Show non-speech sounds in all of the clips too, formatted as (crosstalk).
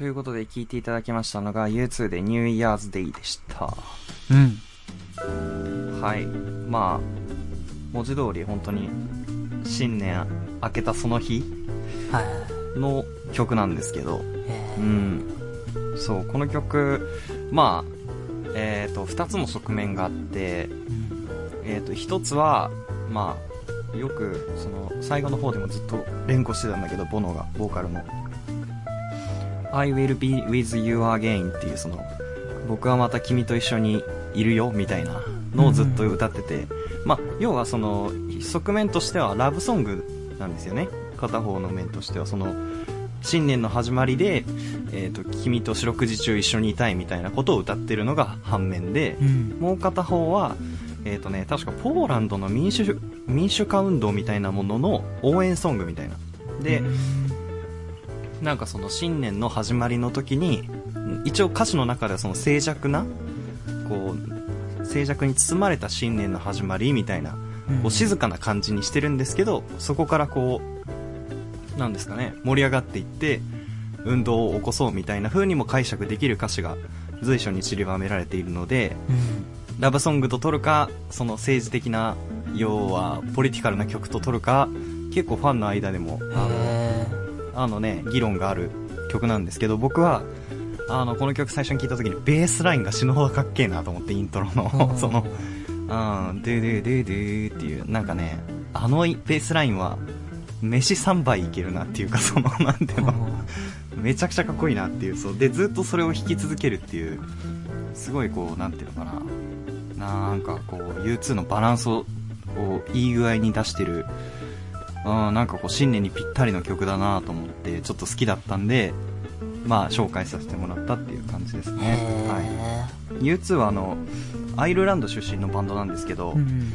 ということで聞いていただきましたのが U2 でニューイヤーズデイでした。うん。はい。まあ、文字通り本当に新年明けたその日はい。の曲なんですけど、えー、うん。そう、この曲、まあ、えっ、と、二つの側面があって、うん。えっ、と、一つは、まあ、よく、その、最後の方でもずっと連呼してたんだけど、ボノが、ボーカルの。I will be with you again っていう、その、僕はまた君と一緒にいるよ、みたいなのをずっと歌ってて、まあ、要はその、側面としてはラブソングなんですよね。片方の面としては、その、新年の始まりで、えっ、と、君と四六時中一緒にいたいみたいなことを歌ってるのが反面で、うん。もう片方は、えっ、とね、確かポーランドの民主、民主化運動みたいなものの応援ソングみたいな。で、うんなんかその新年の始まりの時に、一応歌詞の中ではその静寂な、こう、静寂に包まれた新年の始まりみたいな、こう静かな感じにしてるんですけど、そこからこう、なんですかね、盛り上がっていって、運動を起こそうみたいな風にも解釈できる歌詞が随所に散りばめられているので、うん。ラブソングと取るか、その政治的な、要は、ポリティカルな曲と取るか、結構ファンの間でも、あの、へあのね、議論がある曲なんですけど、僕は、あの、この曲最初に聴いた時に、ベースラインが死ぬほどかっけえなと思って、イントロのう、んその、うん、ドゥドゥドゥドゥっていう、なんかね、あのベースラインは、飯3杯いけるなっていうか、(laughs) その、なんていうーの、めちゃくちゃかっこいいなっていう、そう。で、ずっとそれを弾き続けるっていう、すごいこう、なんていうのかな。なんかこう、U2 のバランスを、いい具合に出してる、うん、なんかこう、新年にぴったりの曲だなと思って、ちょっと好きだったんで、まあ、紹介させてもらったっていう感じですね。へはい。U2 はあの、アイルランド出身のバンドなんですけど、ーうん。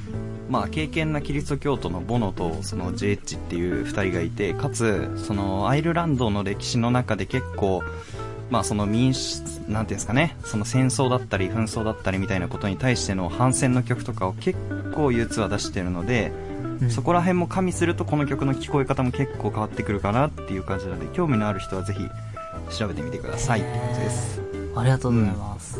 まあ、敬虔なキリスト教徒のボノとそのジェッジっていう二人がいて、かつ、そのアイルランドの歴史の中で結構、まあその民主、なんていうんですかね、その戦争だったり紛争だったりみたいなことに対しての反戦の曲とかを結構 U2 は出してるので、うんそこら辺も加味するとこの曲の聞こえ方も結構変わってくるかなっていう感じなので、興味のある人はぜひ調べてみてくださいって感じです。ありがとうございます。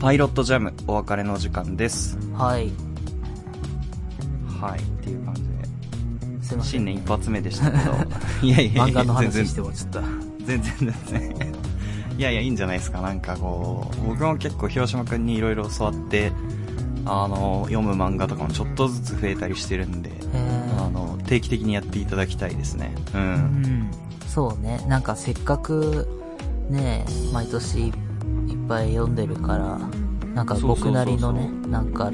パイロットジャムお別れの時間です。はい。はい、っていう感じで。すいません。新年一発目でしたけど。(laughs) いやいやいや漫画の話してもちょっと。全然全然。いやいや、いいんじゃないですか。なんかこう、僕も結構広島くんにいろいろ教わって、あの、読む漫画とかもちょっとずつ増えたりしてるんで、あの、定期的にやっていただきたいですね。う。うんん。そうね。なんかせっかく、ね、毎年いっぱい読んでるから、なんか僕なりのねなんか、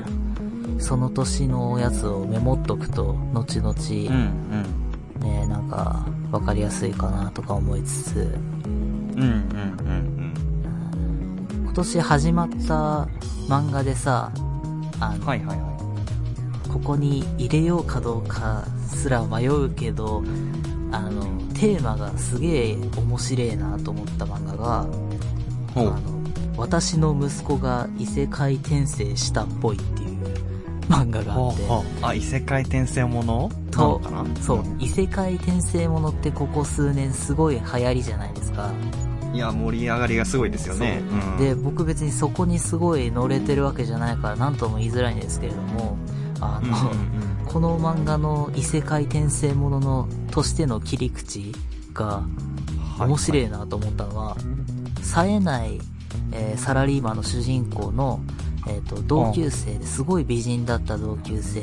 その年のやつをメモっとくと、後々、うん、ね、なんか、わかりやすいかなとか思いつつ、うん。うん、うん、うん、今年始まった漫画でさ、あうん。の、はいはいはここに入れようかどうかすら迷うけど、あの、テーマがすげえ面白いなと思った漫画が、あの。私の息子が異世界転生したっぽいっていう漫画があって、あ、異世界転生もの？とかなそう、異世界転生ものってここ数年すごい流行りじゃないですか。いや、盛り上がりがすごいですよね。う。ん。で、僕別にそこにすごい乗れてるわけじゃないから何とも言いづらいんですけれども、あの、うんうんうん。この漫画の異世界転生もののとしての切り口が面白いなと思ったのは、冴えない、えーサラリーマンの主人公の、えっ、と、同級生ですごい美人だった同級生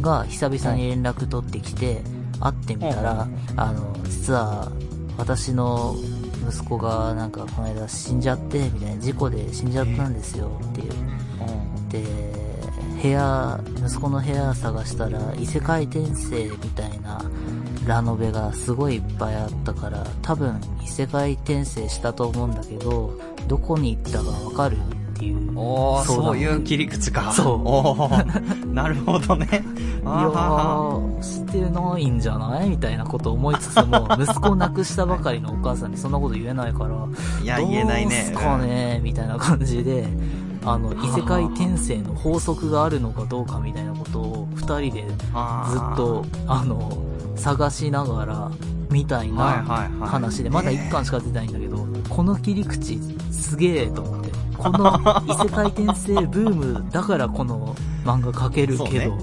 が久々に連絡取ってきて、会ってみたら、あの、実は私の息子がなんかこの間死んじゃって、みたいな事故で死んじゃったんですよっていう。で、部屋、息子の部屋探したら異世界転生みたいなラノベがすごいいっぱいあったから、多分異世界転生したと思うんだけど、どこに行ったかわかる？っていう。おー、そういう切り口か。そうなるほどね。(laughs) いやー、してないんじゃないみたいなことを思いつつも、息子を亡くしたばかりのお母さんにそんなこと言えないから、いや、言えないね。どうすかねみたいな感じで、あの、異世界転生の法則があるのかどうかみたいなことを二人でずっと、あの、探しながら、みたいはいな話で、まだ一巻しか出てないんだけど、この切り口、すげえと思って。この異世界転生ブームだからこの漫画描けるけど、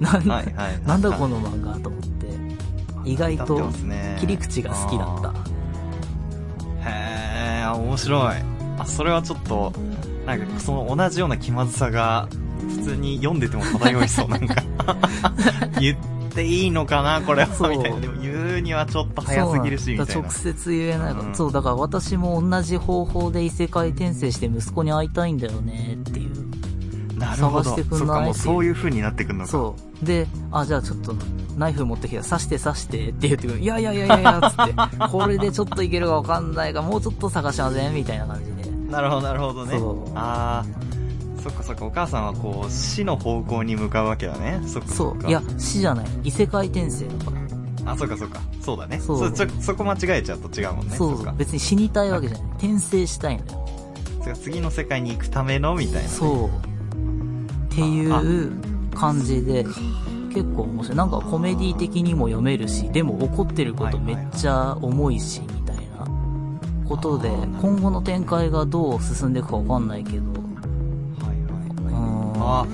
なんはいはい。なんだこの漫画と思って、意外と切り口が好きだった。へー、面白い。あ、それはちょっと、なんかその同じような気まずさが、普通に読んでても漂いそう、なんか。言 (laughs) っていいのかな、これは、みたいな。でも言うにはちょっと早すぎるし、みたいな直。接言えないから、うんそう、だから私も同じ方法で異世界転生して息子に会いたいんだよねっていう。なるほど。探してくんない？そうそういう風になってくんのか。そう。で、あ、じゃあちょっと、ナイフ持ってきた。刺して刺してって言ってくる。いやいやいやいやいや、つって。これでちょっといけるかわかんないが、もうちょっと探しませんみたいな感じで。なるほど、なるほどねそう。あー。そっかそっか、お母さんはこう、死の方向に向かうわけだね。そっかそっか。そう。いや、死じゃない。異世界転生だから。あ、そっかそっか。そうだね。そそうちょそこ間違えちゃうと違うもんね。そうっか。別に死にたいわけじゃない。転生したいんだよ。次の世界に行くためのみたいなね。そう。っていう感じで、結構面白い。なんかコメディ的にも読めるし、でも怒ってることめっちゃ重いし、みたいなことで今後の展開がどう進んでいくかわかんないけど、あ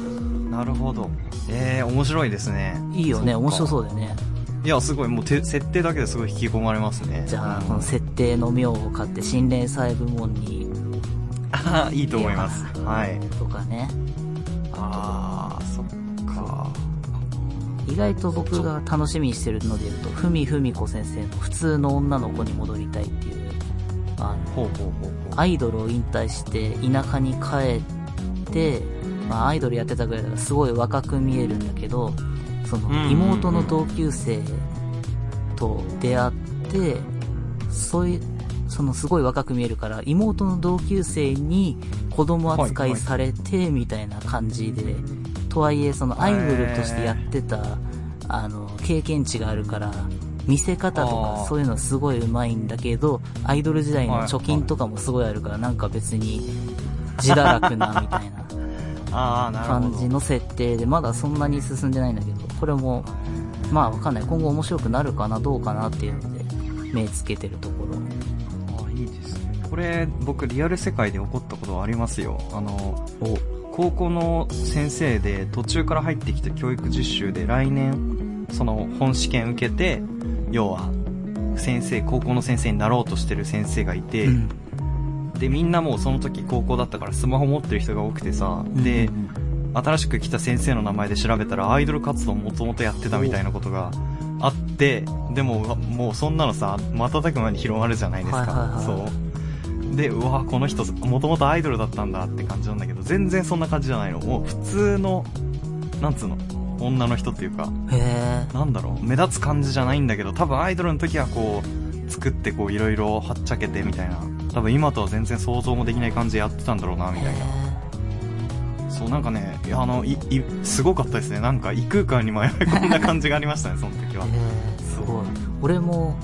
なるほど。えー、面白いですね。いいよね、面白そうだよね。いや、すごい、もうて、設定だけですごい引き込まれますね。じゃあ、うんこの設定の妙を買って、心霊細部門に、あ (laughs) いいと思います。はい。とかね。あー、そっか。意外と僕が楽しみにしてるので言うと、ふみふみこ先生の普通の女の子に戻りたいっていう、あの。アイドルを引退して田舎に帰って、まあアイドルやってたぐらいだからすごい若く見えるんだけど、その妹の同級生と出会って、そういう、そのすごい若く見えるから、妹の同級生に子供扱いされて、みたいな感じで、とはいえそのアイドルとしてやってた、あの、経験値があるから、見せ方とかそういうのすごい上手いんだけど、アイドル時代の貯金とかもすごいあるから、なんか別に自堕落なみたいな。感じの設定で、まだそんなに進んでないんだけど、これも、まあわかんない。今後面白くなるかな、どうかなっていうので、目つけてるところ。あいいですね。これ、僕、リアル世界で起こったことありますよ。あの、お、高校の先生で途中から入ってきた教育実習で来年その本試験受けて要は先生高校の先生になろうとしてる先生がいて、うんでみんなもうその時高校だったからスマホ持ってる人が多くてさ、でうん新しく来た先生の名前で調べたらアイドル活動もともとやってたみたいなことがあってでももうそんなのさ瞬く間に広まるじゃないですか、はいはいはい。そう。でうわこの人もともとアイドルだったんだって感じなんだけど全然そんな感じじゃないの。もう普通のなんつうの女の人っていうか。なんだろう目立つ感じじゃないんだけど多分アイドルの時はこう作ってこういろいろはっちゃけてみたいな多分今とは全然想像もできない感じでやってたんだろうなみたいな。そうなんかねあのいいすごかったですね。なんか異空間に迷い込んだ感じがありましたね (laughs) その時は。すごい。俺も、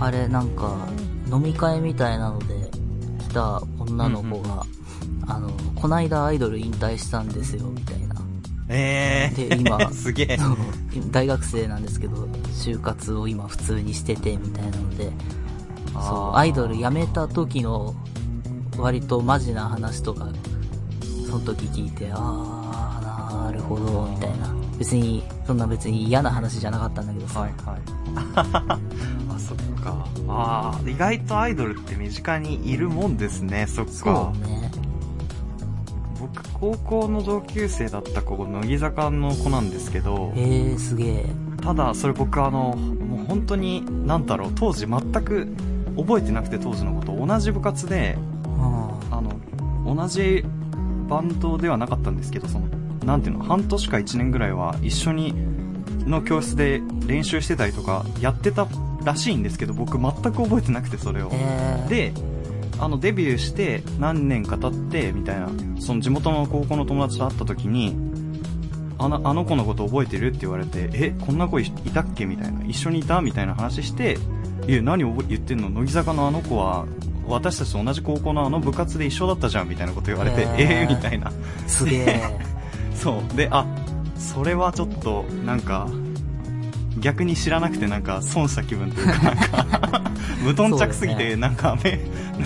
あれ、なんか、飲み会みたいなので来た女の子が、あの、こないだアイドル引退したんですよ、みたいな。ええー、で今 (laughs) すげえ。大学生なんですけど、就活を今普通にしてて、みたいなので、そう、アイドル辞めた時の、割とマジな話とか、その時聞いて、あー、なるほど、みたいな。別に、そんな別に嫌な話じゃなかったんだけどさ。はいはい (laughs) あそっかああ意外とアイドルって身近にいるもんですねそっかそうね。僕高校の同級生だった子乃木坂の子なんですけどえー、すげえ。ただそれ僕あのもう本当に何だろう当時全く覚えてなくて当時のこと同じ部活でうん。あの同じバンドではなかったんですけどそのなんていうの半年か1年ぐらいは一緒にの教室で練習してたりとかやってたらしいんですけど僕全く覚えてなくてそれをえー、であの、デビューして何年か経って、みたいな、その地元の高校の友達と会った時に、あの、あの子のこと覚えてるって言われて、え、こんな子いいたっけみたいな。一緒にいたみたいな話して、いや、何覚え言ってんの？乃木坂のあの子は、私たちと同じ高校のあの部活で一緒だったじゃんみたいなこと言われて、へーえー、みたいな。すげえ。(laughs) そう。で、あ、それはちょっと、なんか、逆に知らなくてなんか損した気分というか、なんか、(laughs) 無頓着すぎて、なんか、ね、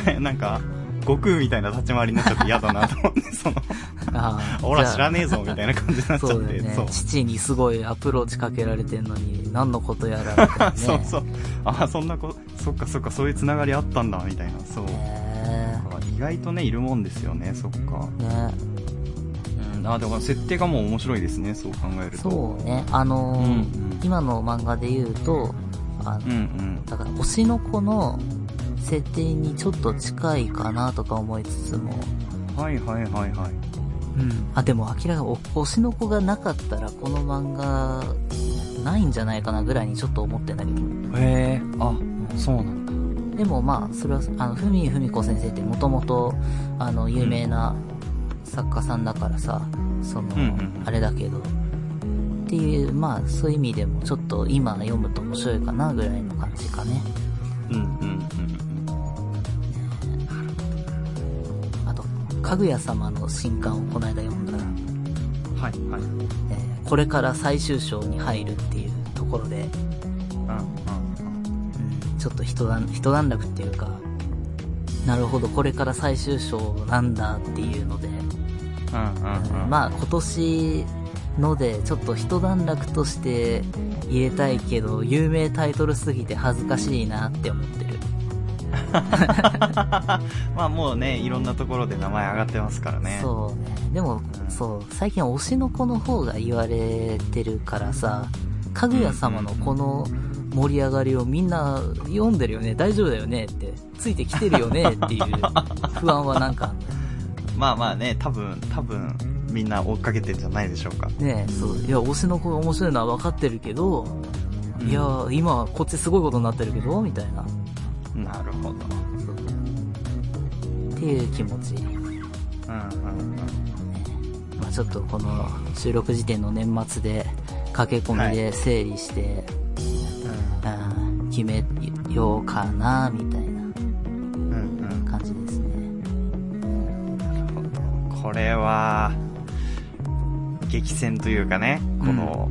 ねなんか、悟空みたいな立ち回りになっちゃって嫌だなと思って、その、ほら知らねえぞみたいな感じになっちゃって、そうね。父にすごいアプローチかけられてんのに、何のことやらみたいなね。そうそう。あ、そんなこ、そっかそっか、そういうつながりあったんだ、みたいな、そう。へ意外とね、いるもんですよね、そっか。えねうん、あ、でも設定がもう面白いですね、そう考えると。そうね。あのーうんうん今の漫画で言うと、あの、うんうん。だから推しの子の設定にちょっと近いかなとか思いつつも、はいはいはいはい。うん。あ、でも明らかに推しの子がなかったらこの漫画ないんじゃないかなぐらいにちょっと思ってんだけど。へえ、あ、そうなんだ。でもまあ、それは、あの、ふみふみこ先生ってもともと、あの、有名な作家さんだからさ、その、うんうんあれだけど、っていう、まあ、そういう意味でもちょっと今読むと面白いかなぐらいの感じかね。うんうんうんかぐや様の新刊をこの間読んだら、うん。はいはい。えーこれから最終章に入るっていうところで、うんちょっと一段、一段落っていうか、なるほど、これから最終章なんだっていうので、うん。うんうんうん。まあ今年のでちょっと一段落として入れたいけど、有名タイトルすぎて恥ずかしいなって思ってる。まあもうね、いろんなところで名前上がってますからね。そうね。でも、そう、最近推しの子の方が言われてるからさ、かぐや様のこの盛り上がりをみんな読んでるよね、大丈夫だよねって、ついてきてるよねっていう (laughs) 不安はなんかまあまあね、多分、多分、みんな追っかけてんじゃないでしょうか。ねえ、そう、いや、推しの子が面白いのは分かってるけど、いや、今こっちすごいことになってるけど、みたいな。なるほど。っていう気持ち。うんうんうん。まあちょっとこの収録時点の年末で駆け込みで整理して、うん決めようかな、みたいな。感じですね。これは、激戦というかね、この、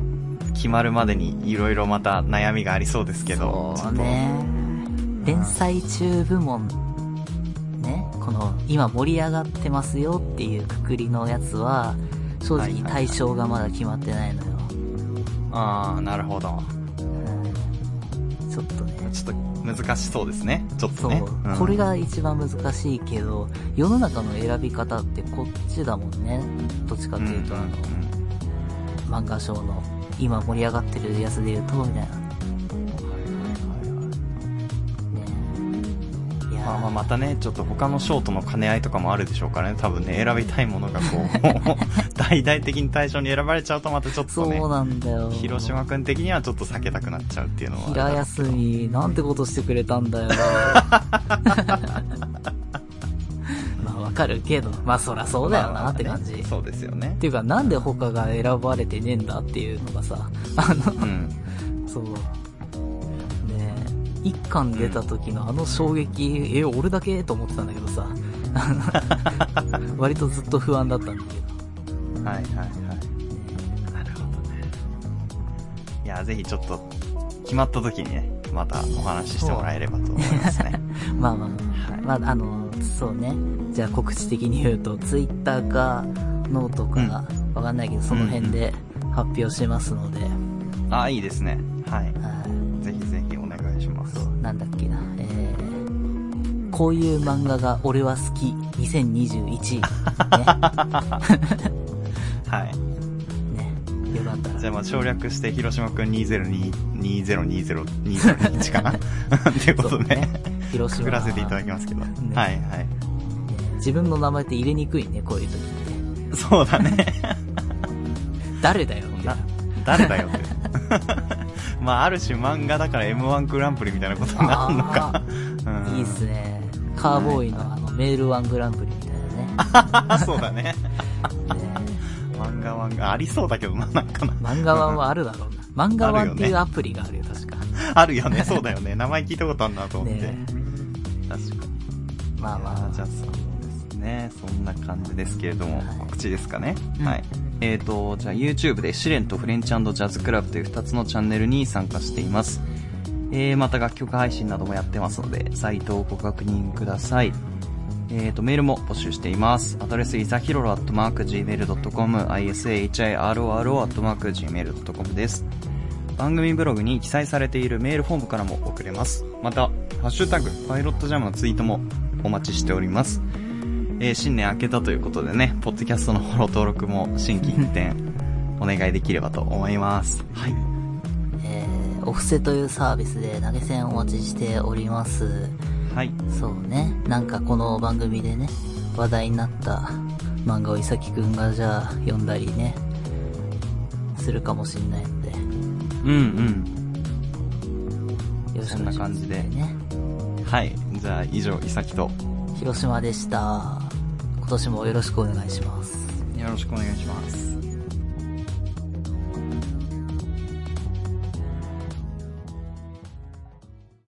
決まるまでにいろいろまた悩みがありそうですけど。そうね。連載中部門、ね、この今盛り上がってますよっていうくくりのやつは、正直対象がまだ決まってないのよ。ああ、なるほど。うんちょっとね。ちょっと難しそうですね。ちょっそう、とね。んこれが一番難しいけど、世の中の選び方ってこっちだもんね。どっちかっていうと、うんうんあの、漫画賞の今盛り上がってるやつで言うと、みたいな。まあまあまたね、ちょっと他の賞との兼ね合いとかもあるでしょうからね、多分ね、選びたいものがこう、大々的に対象に選ばれちゃうとまたちょっとねそう、なんだよ。広島くん的にはちょっと避けたくなっちゃうっていうのは。平休み、なんてことしてくれたんだよ。(laughs) まあわかるけど、まあそらそうだよなって感じ。まあねそうですよねっ。ていうか、なんで他が選ばれてねえんだっていうのがさ、あの、うん。1巻出た時のあの衝撃、え、俺だけと思ってたんだけどさ、(laughs) 割とずっと不安だったんだけど。はいはいはい。なるほどね。いや、ぜひちょっと、決まった時にね、またお話ししてもらえればと思いますね。(laughs) まあまあ、はい、まああの、そうね。じゃあ告知的に言うと、ツイッターか、ノートか、わかんないけど、その辺で発表しますので。うんうん、あ、いいですね。はい。こういう漫画が俺は好き、2021。(laughs) はい。ね。ね。よかったら。じゃあまあ省略して、広島くん2020、2020、2021かな (laughs) っていうことで、ね広島。くくらせていただきますけど。ねはいはい。ね自分の名前って入れにくいね、こういう時って。そうだね。(laughs) 誰だよ、みたないな。誰だよって。まあ、ある種漫画だから M1 グランプリみたいなことになるのか。うんいいっすね。カーボーイのあの、メールワングランプリみたいなね。(laughs) そうだね。ね漫画ワンがありそうだけどな、なんかな。漫画ワンはあるだろうな。漫画ワンっていうアプリがあるよ、確か。あるよね、そうだよね。名前聞いたことあるなと思って。ね確かに。まあまあ。じゃあそうですね。そんな感じですけれども、はい告知ですかね。うんはい。えーと、じゃあ YouTube で試練とフレンチジャズクラブという2つのチャンネルに参加しています。えー、また楽曲配信などもやってますので、サイトをご確認ください。えーと、メールも募集しています。アドレス、いさひろろ gmail.com、ishiroro gmail.com です。番組ブログに記載されているメールフォームからも送れます。また、ハッシュタグ、パイロットジャムのツイートもお待ちしております。えー新年明けたということでね、ポッドキャストのフォロー登録も新規一点お願いできればと思います。はい。えー、お布施というサービスで投げ銭お待ちしております。はい。そうね。なんかこの番組でね、話題になった漫画をいさきくんがじゃあ読んだりね、するかもしんないので、うんうん。よろしくお願いします、そんな感じでね。はい。じゃあ以上、いさきと、広島でした。今年もよろしくお願いします。よろしくお願いします。